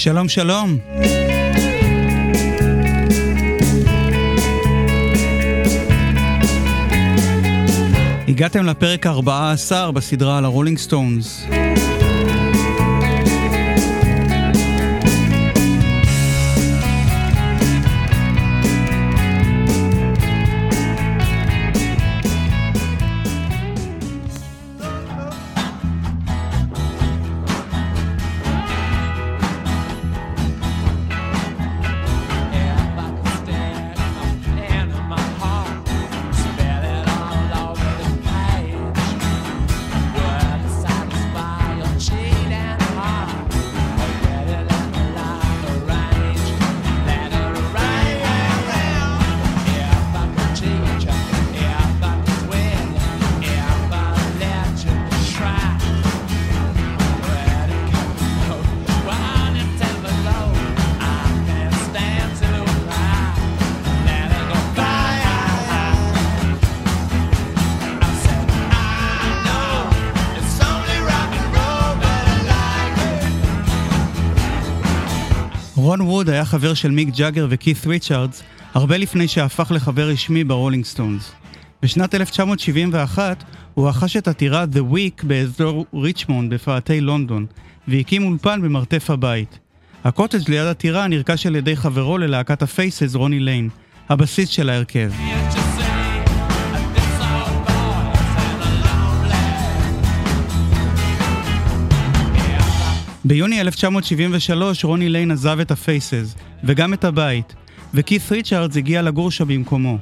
שלום שלום. הגעתם לפרק 14 בסדרה על הרולינג סטונס. חבר של מיק ג'אגר וקית' ריצ'רדס הרבה לפני שהפך לחבר רשמי ברולינג סטונס. בשנת 1971 הוא רכש את הטירה The Wick באזור ריצ'מונד בפאתי לונדון, והקים אולפן במרתף הבית. הקוטג' ליד הטירה נרכש על ידי חברו ללהקת הפייסס רוני ליין, הבסיסט של ההרכב. ביוני 1973 רוני ליין עזב את הפייסס, וגם את הבית, וקית' ריצ'רדס הגיע לגור שם במקומו.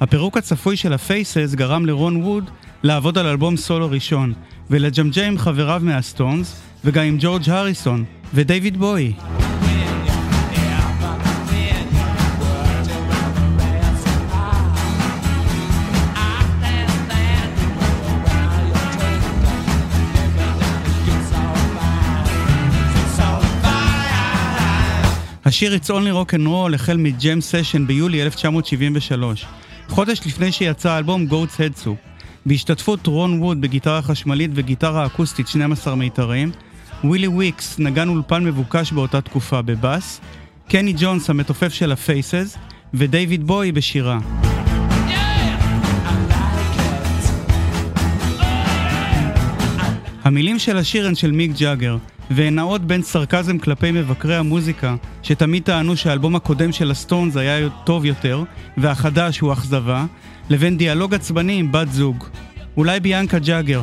הפירוק הצפוי של הפייסס גרם לרון ווד לעבוד על אלבום סולו ראשון, ולג'מג'ם עם חבריו מהסטונס, וגם עם ג'ורג' הריסון, ודייוויד בואי. השיר It's Only Rock and Roll החל מג'ם סשן ביולי 1973, חודש לפני שיצא האלבום Goats Head Soup, בהשתתפות רון ווד בגיטרה חשמלית וגיטרה אקוסטית 12 מיתרים, ווילי וויקס נגן אולפן מבוקש באותה תקופה בבאס, קני ג'ונס המתופף של הפייסס, ודייוויד בואי בשירה. המילים של השיר הן של מיק ג'אגר, והן נעות בין סרקזם כלפי מבקרי המוזיקה, שתמיד טענו שהאלבום הקודם של הסטונס היה טוב יותר, והחדש הוא אכזבה, לבין דיאלוג עצבני עם בת זוג. אולי ביאנקה ג'אגר.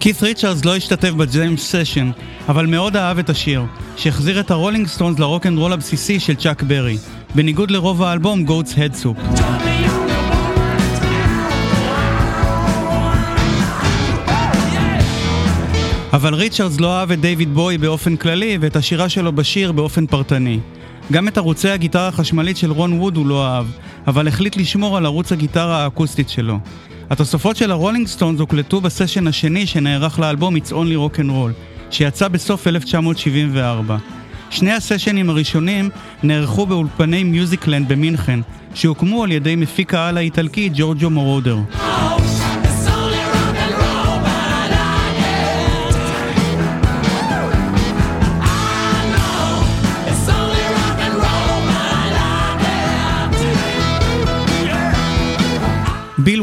קית' ריצ'רדס לא השתתף בג'אם סשן, אבל מאוד אהב את השיר, שהחזיר את הרולינג סטונס לרוק אנד רול הבסיסי של צ'אק ברי, בניגוד לרוב האלבום Goats Head Soup. אבל ריצ'רדס לא אהב את דיוויד בואי באופן כללי ואת השירה שלו בשיר באופן פרטני. גם את ערוצי הגיטרה החשמלית של רון ווד הוא לא אהב, אבל החליט לשמור על ערוץ הגיטרה האקוסטית שלו. התוספות של הרולינג סטונס הוקלטו בסשן השני שנערך לאלבום It's Only Rock and Roll, שיצא בסוף 1974. שני הסשנים הראשונים נערכו באולפני מיוזיקלנד במינכן, שהוקמו על ידי מפיק העל האיטלקי ג'ורג'ו מורודר. ביל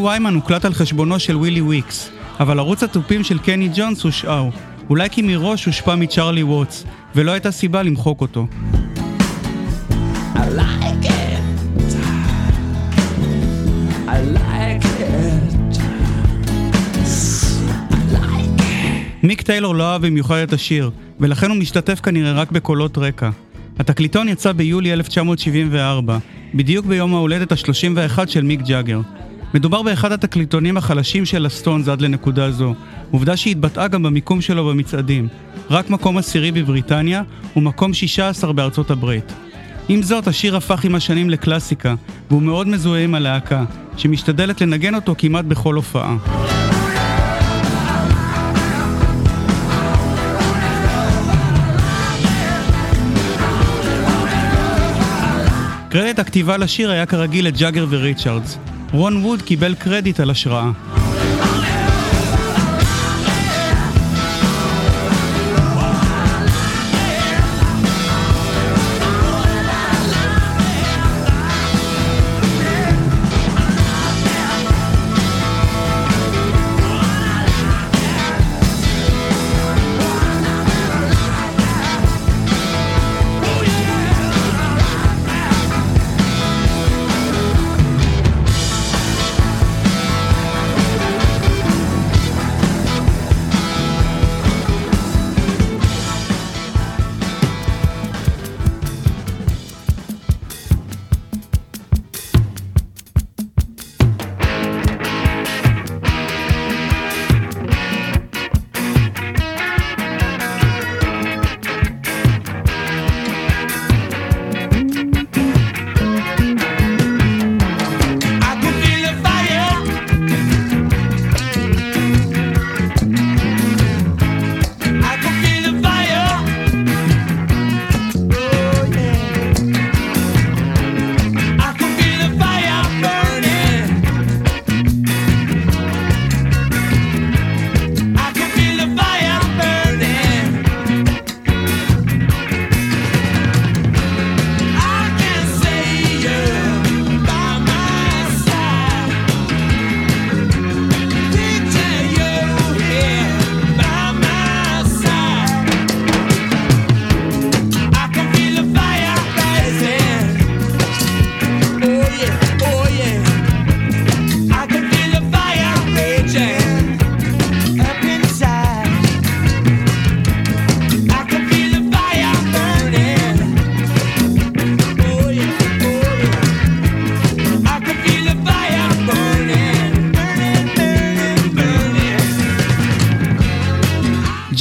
ויימן הוקלט על חשבונו של ווילי וויקס, אבל ערוץ התופים של קני ג'ונס הושאר, אולי כי מראש הושפע מצ'ארלי ווטס, ולא הייתה סיבה למחוק אותו. מיק טיילור לא אהב במיוחד את השיר, ולכן הוא משתתף כנראה רק בקולות רקע. התקליטון יצא ביולי 1974, בדיוק ביום ההולדת ה-31 של מיק ג'אגר. מדובר באחד התקליטונים החלשים של הסטונס עד לנקודה זו, עובדה שהתבטאה גם במיקום שלו במצעדים, רק מקום עשירי בבריטניה ומקום 16 בארצות הברית. עם זאת, השיר הפך עם השנים לקלאסיקה, והוא מאוד מזוהה עם הלהקה, שמשתדלת לנגן אותו כמעט בכל הופעה. קרדיט הכתיבה לשיר היה כרגיל לג'אגר וריצ'רדס. רון ווד קיבל קרדיט על השראה.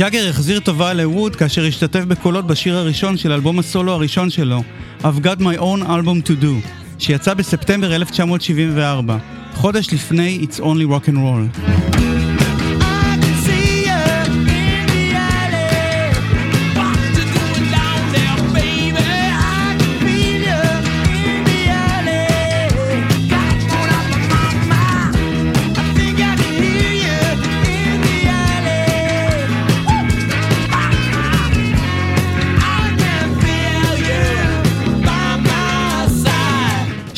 ג'אגר החזיר טובה לווד כאשר השתתף בקולות בשיר הראשון של אלבום הסולו הראשון שלו, I've Got My Own Album To Do, שיצא בספטמבר 1974, חודש לפני It's Only Rock and Roll.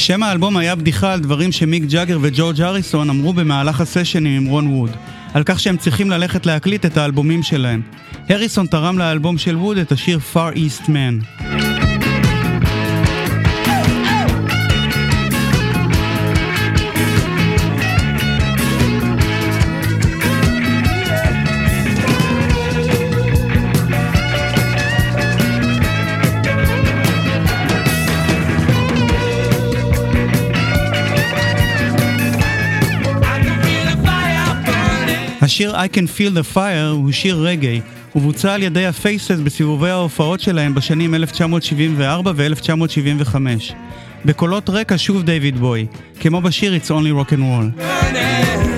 שם האלבום היה בדיחה על דברים שמיק ג'אגר וג'ורג' הריסון אמרו במהלך הסשנים עם רון ווד, על כך שהם צריכים ללכת להקליט את האלבומים שלהם. הריסון תרם לאלבום של ווד את השיר Far East Man. השיר I Can Feel the Fire הוא שיר רגעי, ובוצע על ידי הפייסס בסיבובי ההופעות שלהם בשנים 1974 ו-1975. בקולות רקע שוב דיוויד בוי, כמו בשיר It's Only Rock and Roll.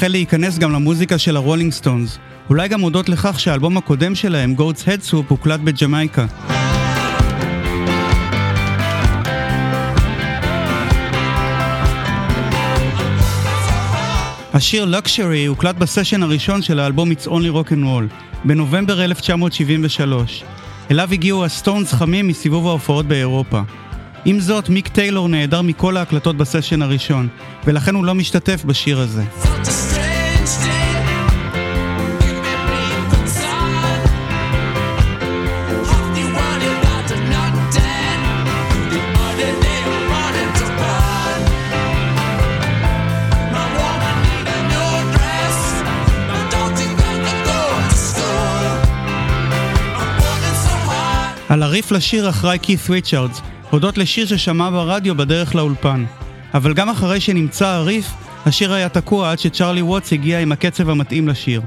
החל להיכנס גם למוזיקה של הרולינג סטונס, אולי גם הודות לכך שהאלבום הקודם שלהם, Goats Head Soup, הוקלט בג'מייקה. השיר Luxury הוקלט בסשן הראשון של האלבום It's Only Rock and Roll, בנובמבר 1973. אליו הגיעו הסטונס חמים מסיבוב ההופעות באירופה. עם זאת, מיק טיילור נעדר מכל ההקלטות בסשן הראשון, ולכן הוא לא משתתף בשיר הזה. על הריף לשיר אחראי כית' ריצ'רדס, הודות לשיר ששמע ברדיו בדרך לאולפן. אבל גם אחרי שנמצא הריף, השיר היה תקוע עד שצ'רלי ווטס הגיע עם הקצב המתאים לשיר.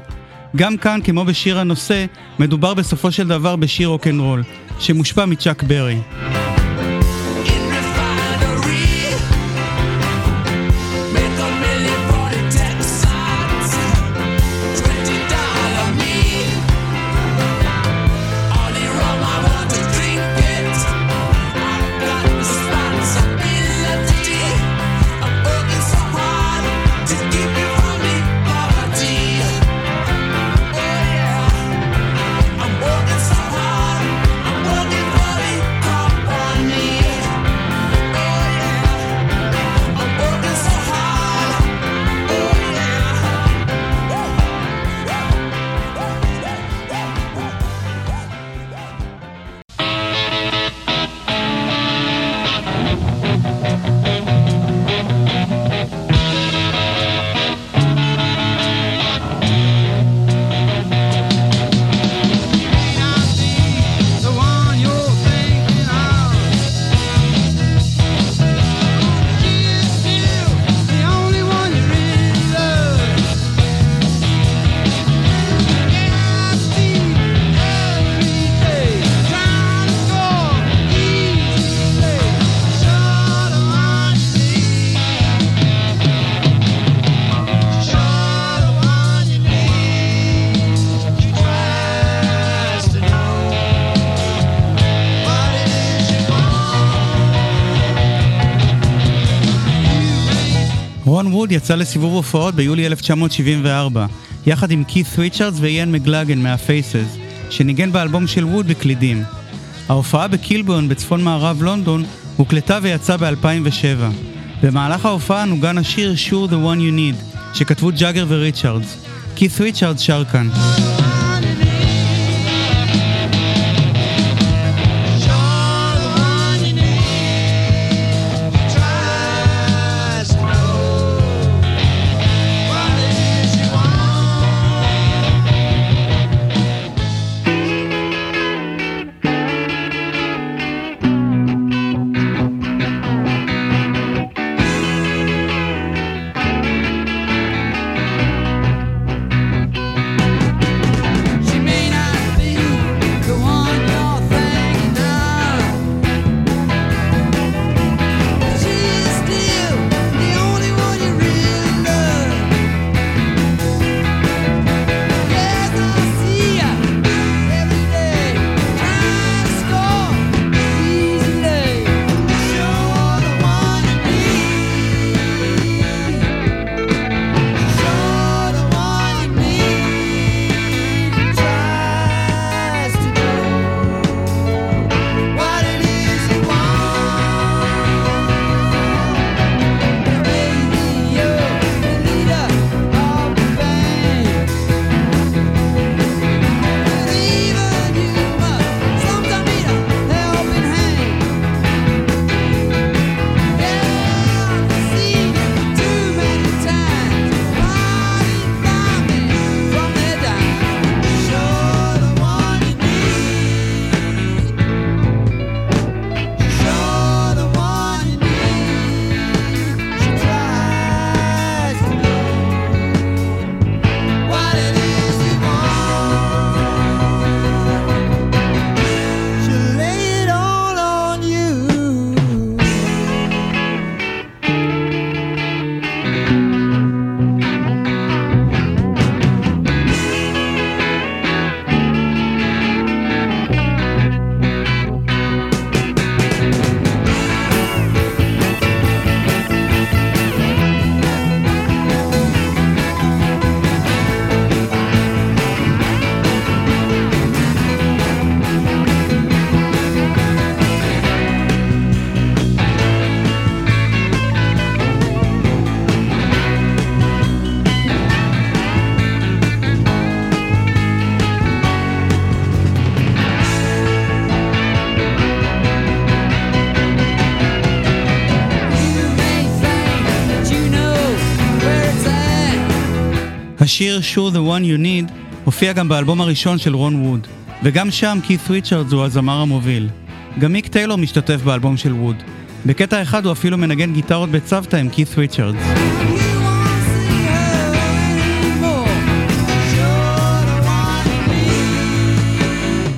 גם כאן, כמו בשיר הנושא, מדובר בסופו של דבר בשיר רוקנרול, שמושפע מצ'אק ברי. רון ווד יצא לסיבוב הופעות ביולי 1974, יחד עם קית' ריצ'רדס ואיאן מקלגן מהפייסס, שניגן באלבום של ווד בקלידים. ההופעה בקילבורן בצפון מערב לונדון הוקלטה ויצאה ב-2007. במהלך ההופעה נוגן השיר Sure the One You Need, שכתבו ג'אגר וריצ'רדס. קית' ריצ'רדס שר כאן. השיר Sure the One You Need הופיע גם באלבום הראשון של רון ווד, וגם שם קית' ריצ'רדס הוא הזמר המוביל. גם מיק טיילור משתתף באלבום של ווד. בקטע אחד הוא אפילו מנגן גיטרות בצוותא עם קית' ריצ'רדס.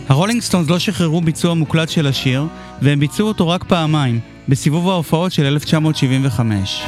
הרולינג סטונס לא שחררו ביצוע מוקלט של השיר, והם ביצעו אותו רק פעמיים, בסיבוב ההופעות של 1975.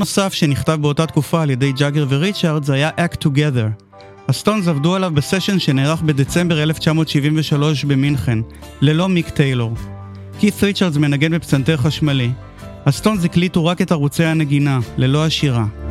נוסף שנכתב באותה תקופה על ידי ג'אגר וריצ'ארד היה Act Together. הסטונס עבדו עליו בסשן שנערך בדצמבר 1973 במינכן, ללא מיק טיילור. קית' ריצ'ארדס מנגן בפסנתר חשמלי. הסטונס הקליטו רק את ערוצי הנגינה, ללא השירה.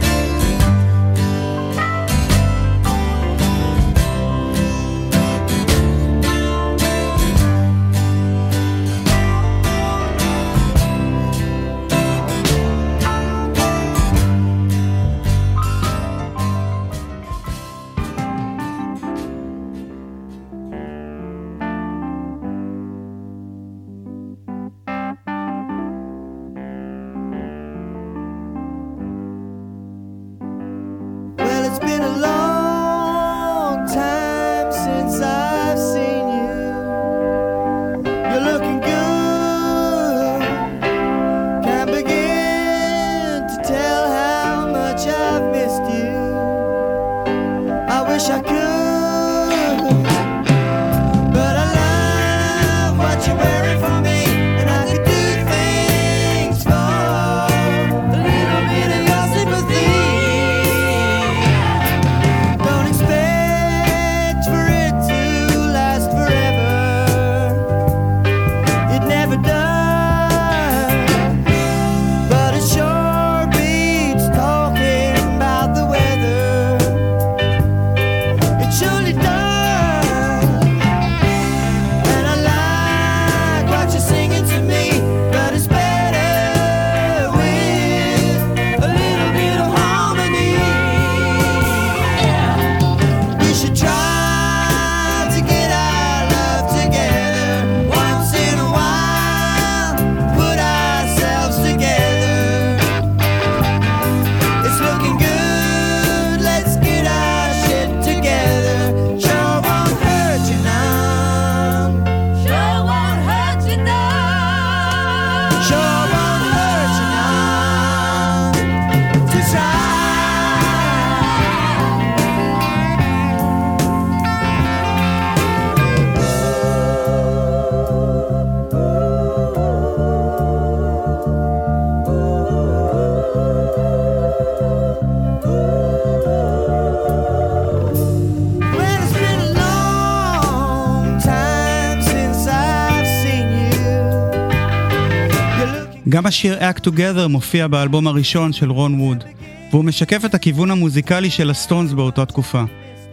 גם השיר Act Together מופיע באלבום הראשון של רון ווד, והוא משקף את הכיוון המוזיקלי של הסטונס באותה תקופה.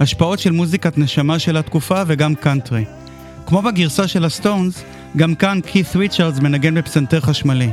השפעות של מוזיקת נשמה של התקופה וגם קאנטרי. כמו בגרסה של הסטונס, גם כאן קית' ריצ'רדס מנגן בפסנתר חשמלי.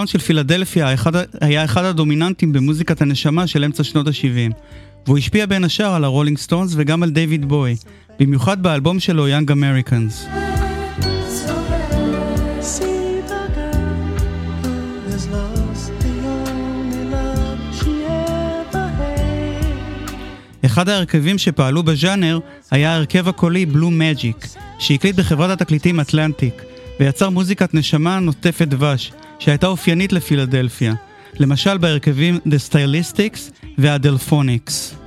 הסאונד של פילדלפיה היה אחד הדומיננטים במוזיקת הנשמה של אמצע שנות ה-70, והוא השפיע בין השאר על הרולינג סטונס וגם על דיוויד בואי, במיוחד באלבום שלו Young Americans. אחד ההרכבים שפעלו בז'אנר היה ההרכב הקולי בלו מג'יק, שהקליט בחברת התקליטים אטלנטיק, ויצר מוזיקת נשמה נוטפת דבש, שהייתה אופיינית לפילדלפיה, למשל בהרכבים The Stylistics וה-Delphonics.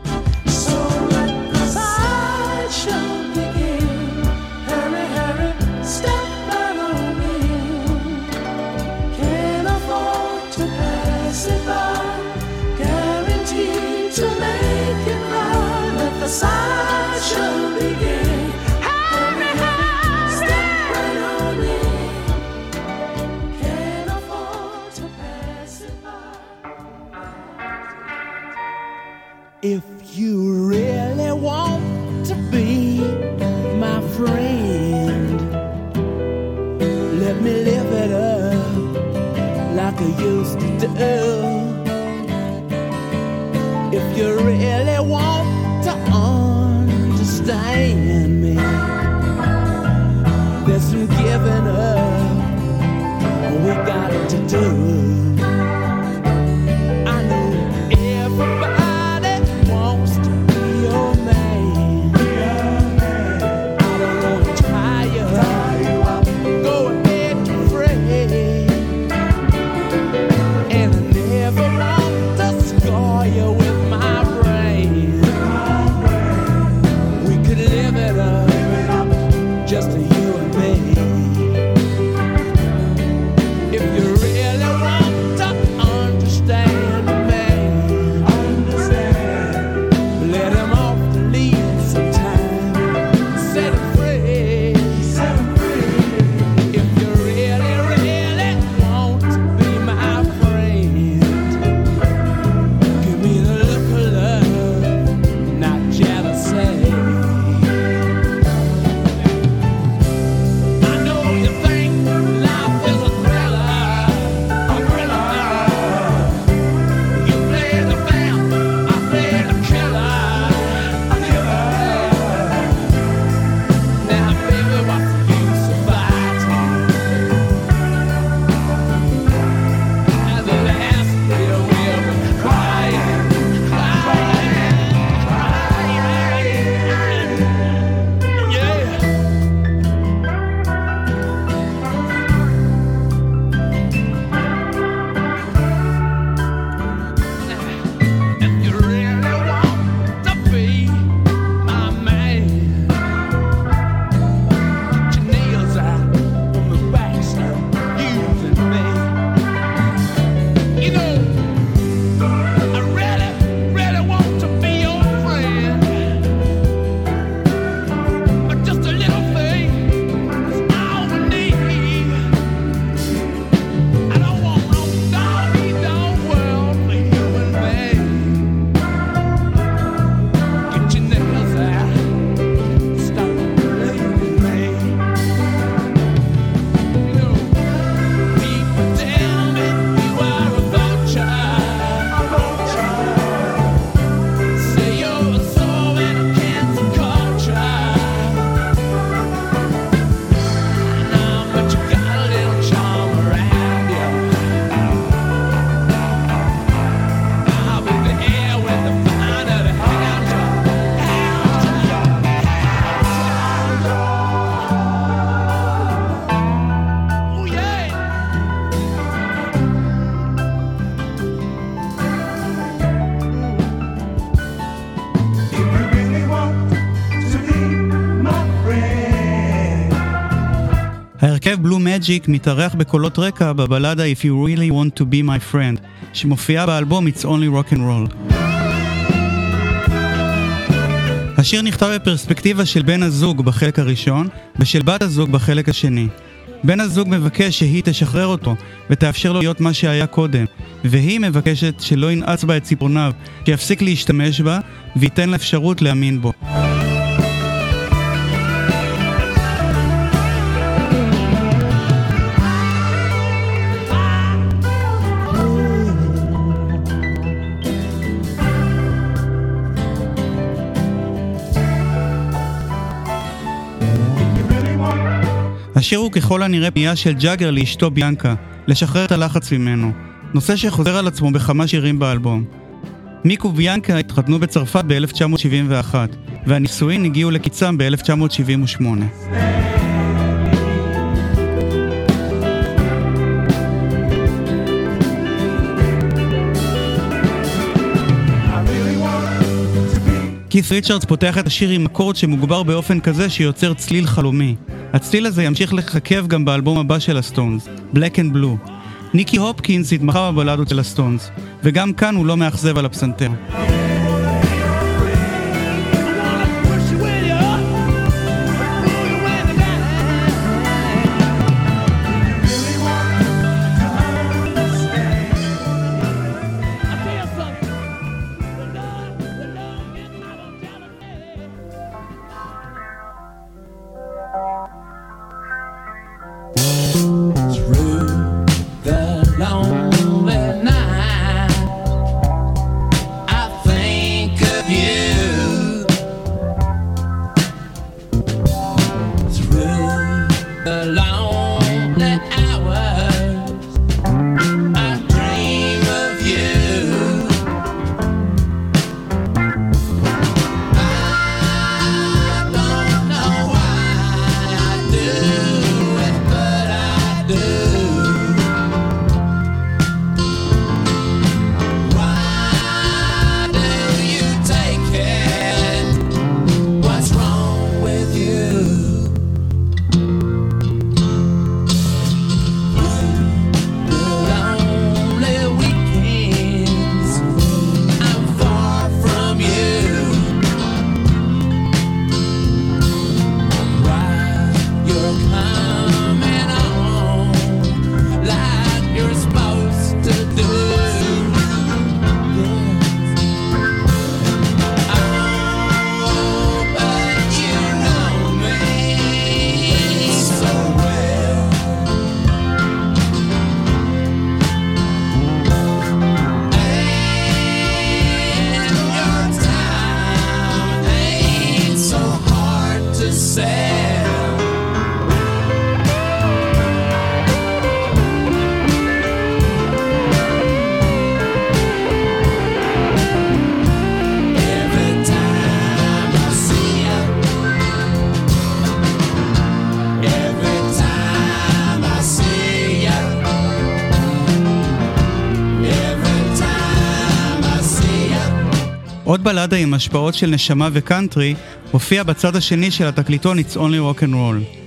do. ההרכב בלו מג'יק מתארח בקולות רקע בבלדה If You Really Want To Be My Friend, שמופיעה באלבום It's Only Rock and Roll. השיר נכתב בפרספקטיבה של בן הזוג בחלק הראשון, ושל בת הזוג בחלק השני. בן הזוג מבקש שהיא תשחרר אותו, ותאפשר לו להיות מה שהיה קודם, והיא מבקשת שלא ינעץ בה את ציפורניו, שיפסיק להשתמש בה, וייתן לה אפשרות להאמין בו. השיר הוא ככל הנראה פנייה של ג'אגר לאשתו ביאנקה, לשחרר את הלחץ ממנו, נושא שחוזר על עצמו בכמה שירים באלבום. מיק וביאנקה התחתנו בצרפת ב-1971, והנישואין הגיעו לקיצם ב-1978. כיס ריצ'רדס פותח את השיר עם אקורד שמוגבר באופן כזה שיוצר צליל חלומי. הצליל הזה ימשיך לככב גם באלבום הבא של הסטונס, Black and Blue. ניקי הופקינס התמחה בבלדות של הסטונס, וגם כאן הוא לא מאכזב על הפסנתר. Bye. עוד בלדה עם השפעות של נשמה וקאנטרי הופיע בצד השני של התקליטון It's Only Rock and Roll.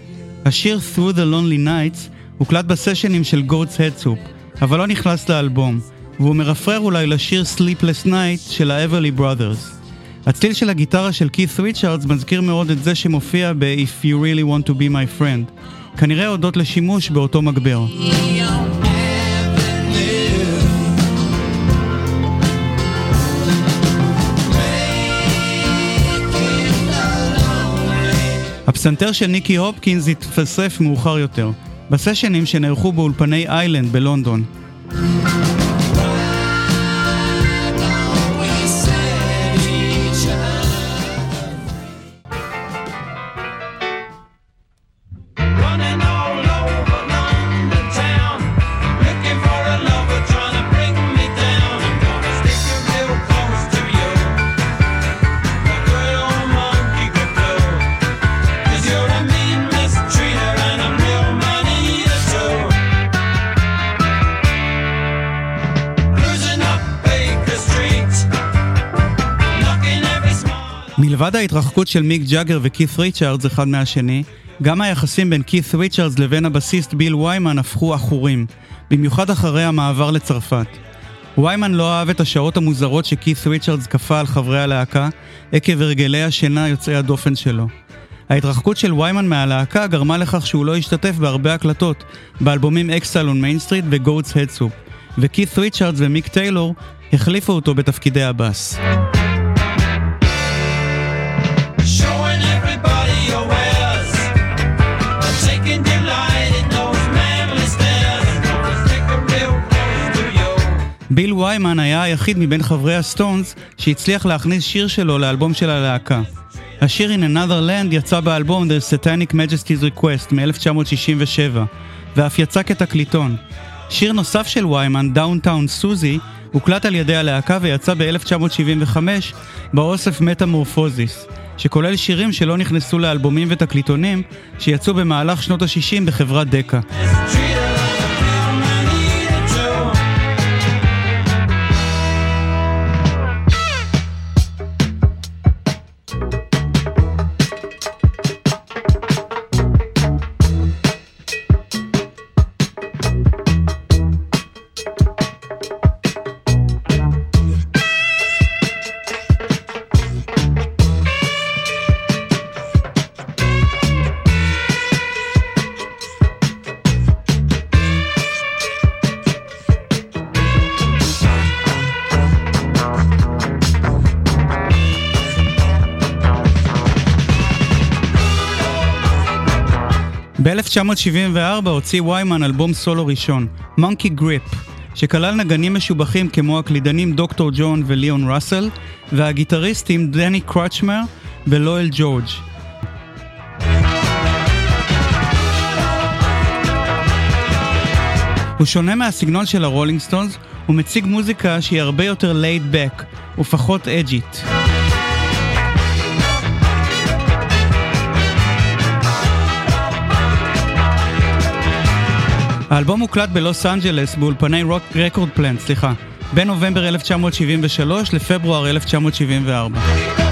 השיר Through the Lonely Nights הוקלט בסשנים של Goats Head Soup, אבל לא נכנס לאלבום, והוא מרפרר אולי לשיר Sleepless Nights של ה-Everly. הצליל של הגיטרה של קית' ריצ'רדס מזכיר מאוד את זה שמופיע ב-If You Really Want to Be My Friend, כנראה הודות לשימוש באותו מגבר. Yeah. הפסנתר של ניקי הופקינס התפסף מאוחר יותר, בסשנים שנערכו באולפני איילנד בלונדון. מלבד ההתרחקות של מיק ג'אגר וקית' ריצ'רדס אחד מהשני, גם היחסים בין קית' ריצ'רדס לבין הבסיסט ביל ויימן הפכו עכורים, במיוחד אחרי המעבר לצרפת. ויימן לא אהב את השעות המוזרות שקית' ריצ'רדס כפה על חברי הלהקה, עקב הרגלי השינה יוצאי הדופן שלו. ההתרחקות של ויימן מהלהקה גרמה לכך שהוא לא השתתף בהרבה הקלטות, באלבומים Exile on Main Street ו Goats Head Soup, וקית' ריצ'רדס ומיק טיילור החליפו אותו בתפקידי הבאס. ביל ויימן היה היחיד מבין חברי הסטונס שהצליח להכניס שיר שלו לאלבום של הלהקה. השיר In Another Land יצא באלבום The Satanic Majesty's Request מ-1967, ואף יצא כתקליטון. שיר נוסף של ויימן, Downtown סוזי, הוקלט על ידי הלהקה ויצא ב-1975 באוסף מטמורפוזיס, שכולל שירים שלא נכנסו לאלבומים ותקליטונים שיצאו במהלך שנות ה-60 בחברת דקה. ב-1974 הוציא ויימן אלבום סולו ראשון, Monkey Grip, שכלל נגנים משובחים כמו הקלידנים דוקטור ג'ון וליאון ראסל, והגיטריסטים דני קורצ'מר ולואל ג'ורג'. הוא שונה מהסגנון של הרולינג סטונס, הוא מציג מוזיקה שהיא הרבה יותר laid back ופחות אג'ית. האלבום הוקלט בלוס אנג'לס באולפני רוק רקורד פלנט, סליחה, בין נובמבר 1973 לפברואר 1974.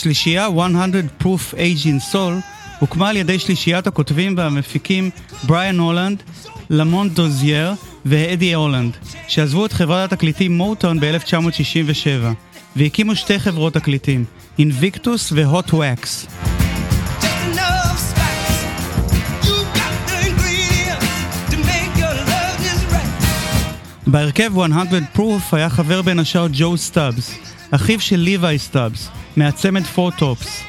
השלישייה 100 Proof Age in Soul הוקמה על ידי שלישיית הכותבים והמפיקים בריאן הולנד, למונט דוזייר ואדי הולנד, שעזבו את חברת התקליטים מוטון ב-1967, והקימו שתי חברות תקליטים, אינביקטוס והוט וואקס. בהרכב 100 Proof היה חבר בין השאר ג'ו סטאבס, אחיו של ליוואי סטאבס, מהצמד Four Tops.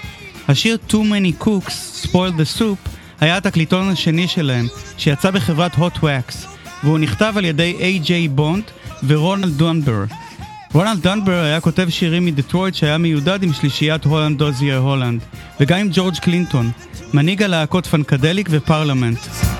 השיר Too Many Cooks, Spoil the Soup, היה התקליטון השני שלהם, שיצא בחברת Hot Wax, והוא נכתב על ידי איי-ג'יי בונד ורונלד דונבר. רונלד דונבר היה כותב שירים מדטרויט שהיה מיודד עם שלישיית הולנד דוזייר הולנד, וגם עם ג'ורג' קלינטון, מנהיג הלהקות פאנקדליק ופרלמנט.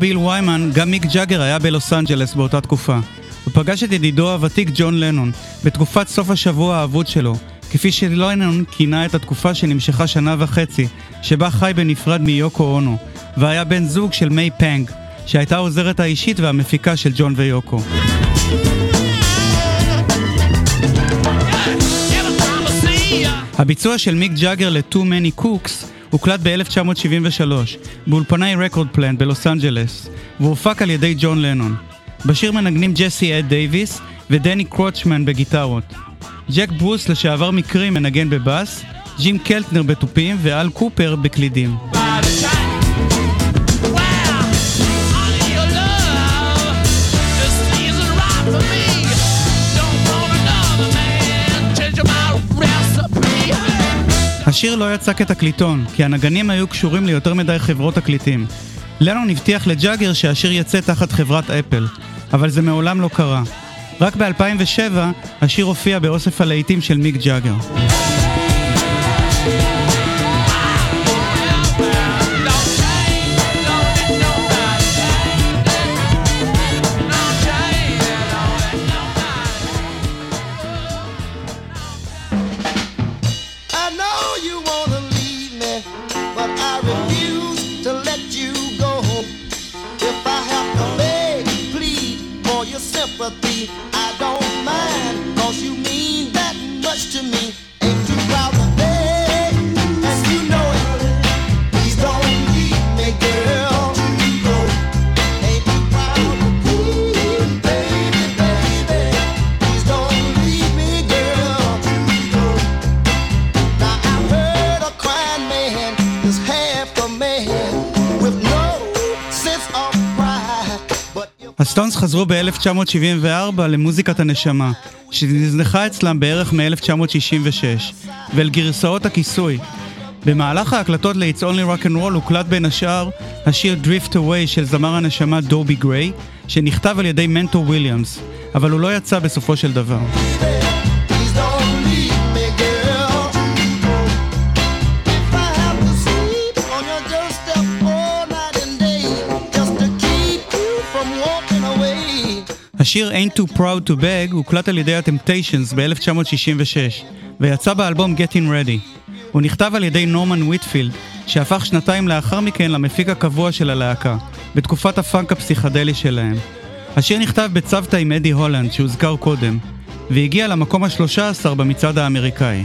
ביל ויימן, גם מיק ג'אגר היה בלוס אנג'לס באותה תקופה. הוא פגש את ידידו הוותיק ג'ון לנון, בתקופת סוף השבוע האבוד שלו, כפי שלנון כינה את התקופה שנמשכה שנה וחצי, שבה חי בנפרד מיוקו אונו, והיה בן זוג של מיי פנג, שהייתה העוזרת האישית והמפיקה של ג'ון ויוקו. הביצוע של מיק ג'אגר ל-Too Many Cooks הוקלט ב-1973 באולפני רקורד פלנט בלוס אנג'לס והופק על ידי ג'ון לנון. בשיר מנגנים ג'סי אד דייוויס ודני קרוצ'מן בגיטרות. ג'ק ברוס לשעבר מקרים מנגן בבאס, ג'ים קלטנר בתופים ואל קופר בקלידים. השיר לא יצא כתקליטון, כי הנגנים היו קשורים ליותר מדי חברות תקליטים. לנון הבטיח לג'אגר שהשיר יצא תחת חברת אפל, אבל זה מעולם לא קרה. רק ב-2007 השיר הופיע באוסף הלהיטים של מיק ג'אגר. הסטונס חזרו ב-1974 למוזיקת הנשמה, שנזנחה אצלם בערך מ-1966, ואל גרסאות הכיסוי. במהלך ההקלטות ל-It's Only Rock and Roll הוקלט בין השאר השיר Drift Away של זמר הנשמה דובי גריי, שנכתב על ידי מנטור וויליאמס, אבל הוא לא יצא בסופו של דבר. השיר Ain't Too Proud to Beg הוקלט על ידי הטמפטיישנס ב-1966 ויצא באלבום Getting Ready. הוא נכתב על ידי נורמן ויטפילד, שהפך שנתיים לאחר מכן למפיק הקבוע של הלהקה, בתקופת הפאנק הפסיכדלי שלהם. השיר נכתב בצוותא עם אדי הולנד שהוזכר קודם, והגיע למקום השלושה עשר במצעד האמריקאי.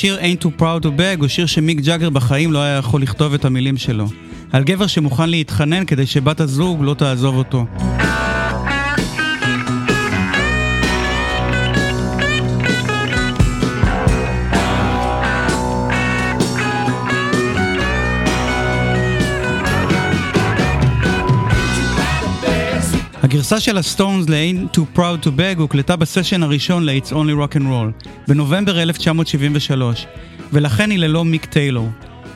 השיר Ain't Too Proud to Beg הוא שיר שמיק ג'אגר בחיים לא היה יכול לכתוב את המילים שלו. על גבר שמוכן להתחנן כדי שבת הזוג לא תעזוב אותו. הגרסה של הסטונס ל-Ain't Too Proud to Beg הוקלטה בסשן הראשון ל-It's Only Rock and Roll, בנובמבר 1973, ולכן היא ללא מיק טיילור.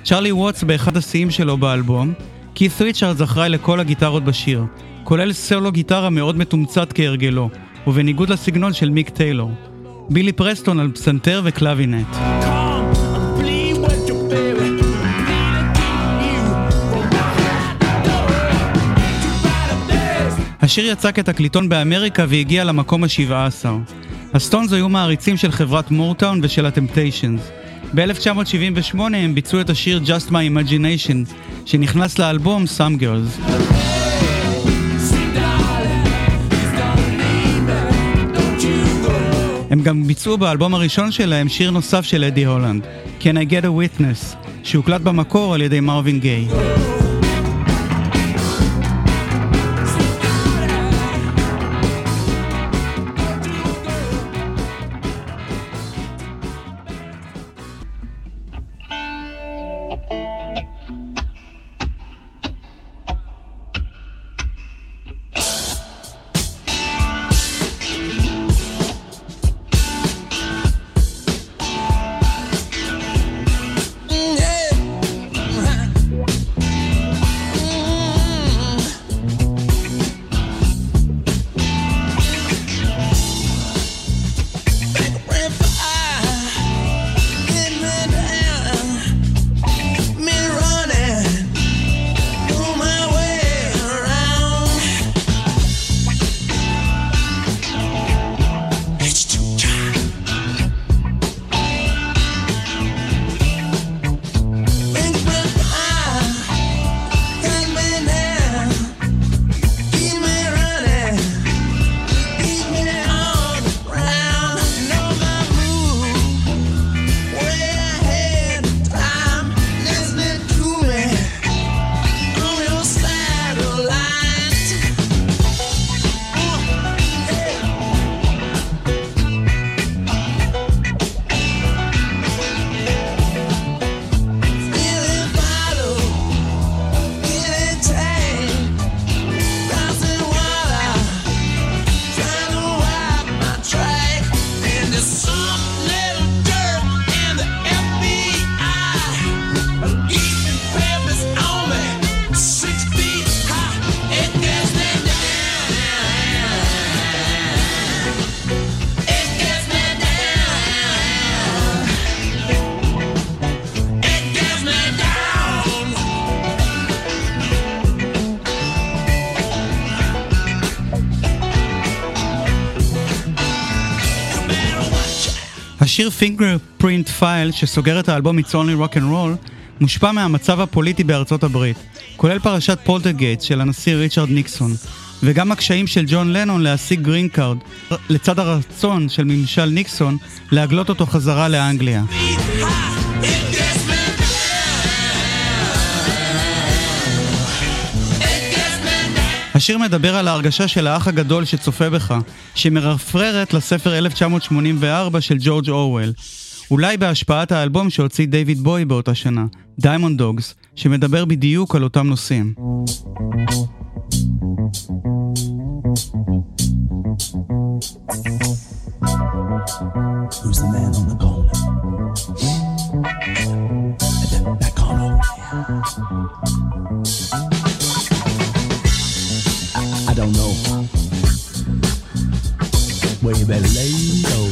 צ'רלי ווטס באחד השיאים שלו באלבום, קית' ריצ'רדס אחראי לכל הגיטרות בשיר, כולל סולו גיטרה מאוד מתומצת כהרגלו, ובניגוד לסגנון של מיק טיילור. בילי פרסטון על פסנתר ו Clavinet. השיר יצא כתקליטון באמריקה והגיע למקום ה-17. הסטונס היו מעריצים של חברת מורטאון ושל הטמפטיישנס. ב-1978 הם ביצעו את השיר Just My Imagination, שנכנס לאלבום Some Girls. הם גם ביצעו באלבום הראשון שלהם שיר נוסף של אדי הולנד, Can I Get a Witness, שהוקלט במקור על ידי מרווין גיי. השיר Fingerprint File, שסוגר את האלבום It's Only Rock and Roll, מושפע מהמצב הפוליטי בארצות הברית, כולל פרשת ווטרגייט של הנשיא ריצ'רד ניקסון, וגם הקשיים של ג'ון לנון להשיג Green Card, לצד הרצון של ממשל ניקסון להגלות אותו חזרה לאנגליה. השיר מדבר על ההרגשה של האח הגדול שצופה בך, שמרפררת לספר 1984 של ג'ורג' אורוול. אולי בהשפעת האלבום שהוציא דיוויד בואי באותה שנה, Diamond Dogs, שמדבר בדיוק על אותם נושאים. Who's the man on the corner? That corner. I don't know where you better lay low.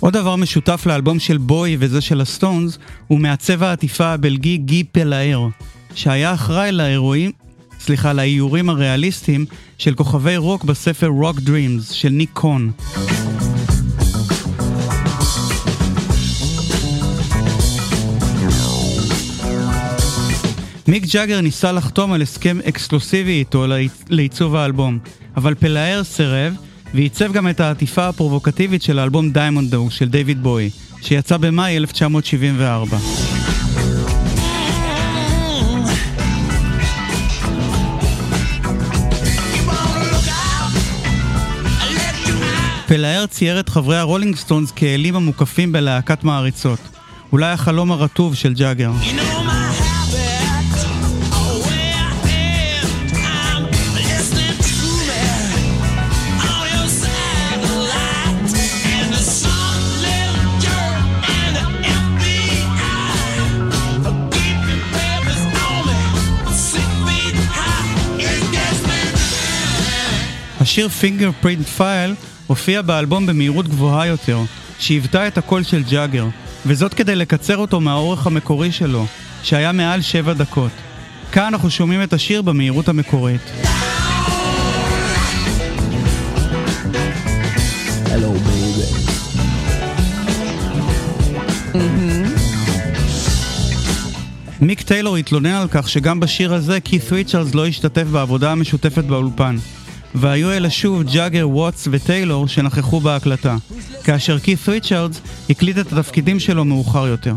עוד דבר משותף לאלבום של בוי וזה של הסטונס הוא מעצב העטיפה הבלגי גי פלאר, שהיה אחראי לאירועים, סליחה, לאיורים הריאליסטיים של כוכבי רוק בספר Rock Dreams של ניק כהן. מיק ג'אגר ניסה לחתום על הסכם אקסקלוסיבי איתו לעיצוב האלבום, אבל פלאר סירב ועיצב גם את העטיפה הפרובוקטיבית של האלבום Diamond Dogs של דיוויד בואי, שיצא במאי 1974. פלאר צייר את חברי הרולינג סטונס כאלים המוקפים בלהקת מעריצות. אולי החלום הרטוב של ג'אגר. השיר Fingerprint File הופיע באלבום במהירות גבוהה יותר, שהיוותה את הקול של ג'אגר, וזאת כדי לקצר אותו מהאורך המקורי שלו, שהיה מעל שבע דקות. כאן אנחנו שומעים את השיר במהירות המקורית. Hello, baby. מיק טיילור התלונן על כך שגם בשיר הזה כית' ריצ'רדס לא השתתף בעבודה המשותפת באולפן. והיו אלה שוב ג'אגר, ווטס וטיילור שנכחו בהקלטה, כאשר קית' ריצ'רדס הקליט את התפקידים שלו מאוחר יותר.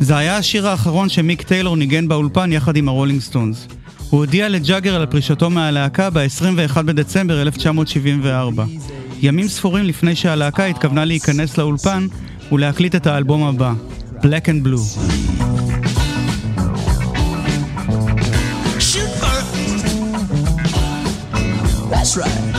זה היה השיר האחרון שמיק טיילור ניגן באולפן יחד עם הרולינג סטונס. הוא הודיע לג'אגר על פרישתו מהלהקה ב-21 בדצמבר 1974. ימים ספורים לפני שהלהקה התכוונה להיכנס לאולפן ולהקליט את האלבום הבא, Black and Blue. That's right.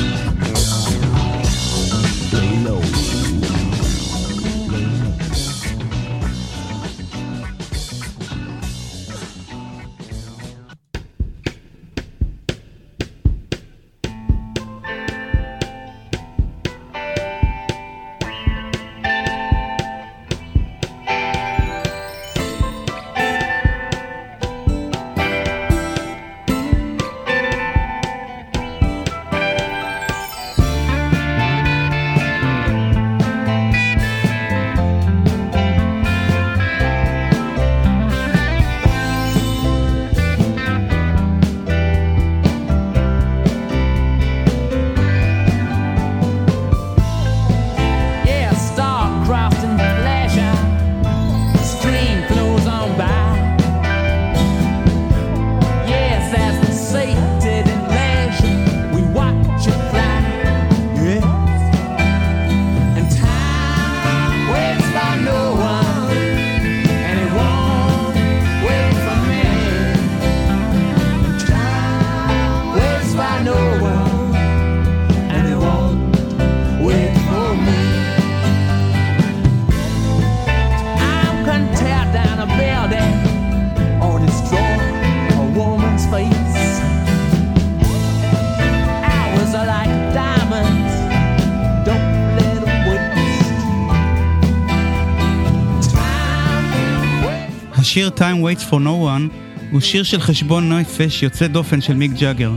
השיר Time Waits for No One הוא שיר של חשבון נפש יוצא דופן של מיק ג'אגר,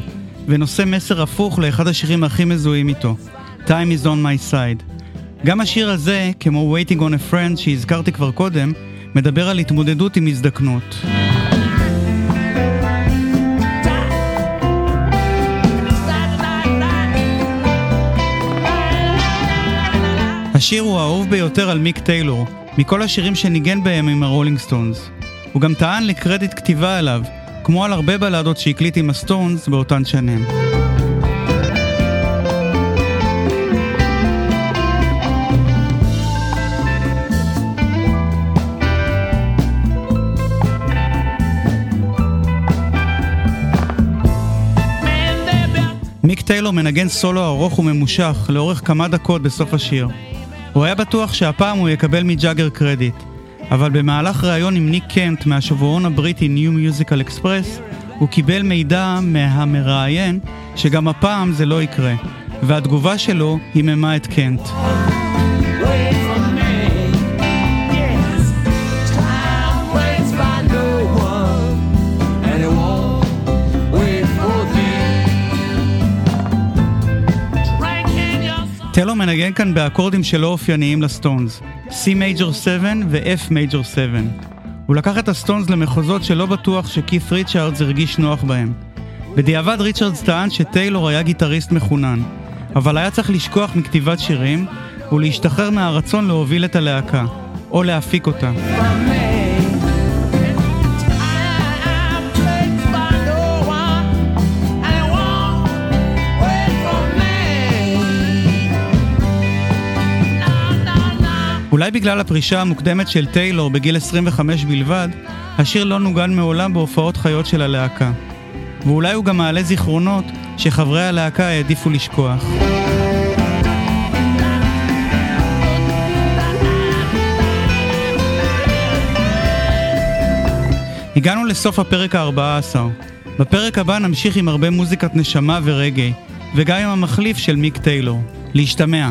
ונושא מסר הפוך לאחד השירים הכי מזוהים איתו, Time is on my side. גם השיר הזה, כמו Waiting on a Friend שהזכרתי כבר קודם, מדבר על התמודדות עם הזדקנות. השיר הוא האהוב ביותר על מיק טיילור, מכל השירים שניגן בהם עם הרולינג סטונס. הוא גם טען לקרדיט כתיבה עליו, כמו על הרבה בלדות שהקליט עם הסטונס באותן שנים. מיק טיילור מנגן סולו ארוך וממושך לאורך כמה דקות בסוף השיר. הוא היה בטוח שהפעם הוא יקבל מג'אגר קרדיט, אבל במהלך ראיון עם ניק קנט מהשבועון הבריטי New Musical Express, הוא קיבל מידע מהמראיין שגם הפעם זה לא יקרה, והתגובה שלו היממה את קנט. טיילור מנגן כאן באקורדים שלא אופייניים לסטונס, C Major 7 ו- F Major 7. הוא לקח את הסטונס למחוזות שלא בטוח שקית' ריצ'רדס הרגיש נוח בהם. בדיעבד ריצ'רדס טען שטיילור היה גיטריסט מחונן, אבל היה צריך לשכוח מכתיבת שירים ולהשתחרר מהרצון להוביל את הלהקה, או להפיק אותה. אולי בגלל הפרישה המוקדמת של טיילור בגיל 25 בלבד, השיר לא נוגן מעולם בהופעות חיות של הלהקה. ואולי הוא גם מעלה זיכרונות שחברי הלהקה העדיפו לשכוח. הגענו לסוף הפרק ה-14. בפרק הבא נמשיך עם הרבה מוזיקת נשמה ורגעי, וגם עם המחליף של מיק טיילור. להשתמע.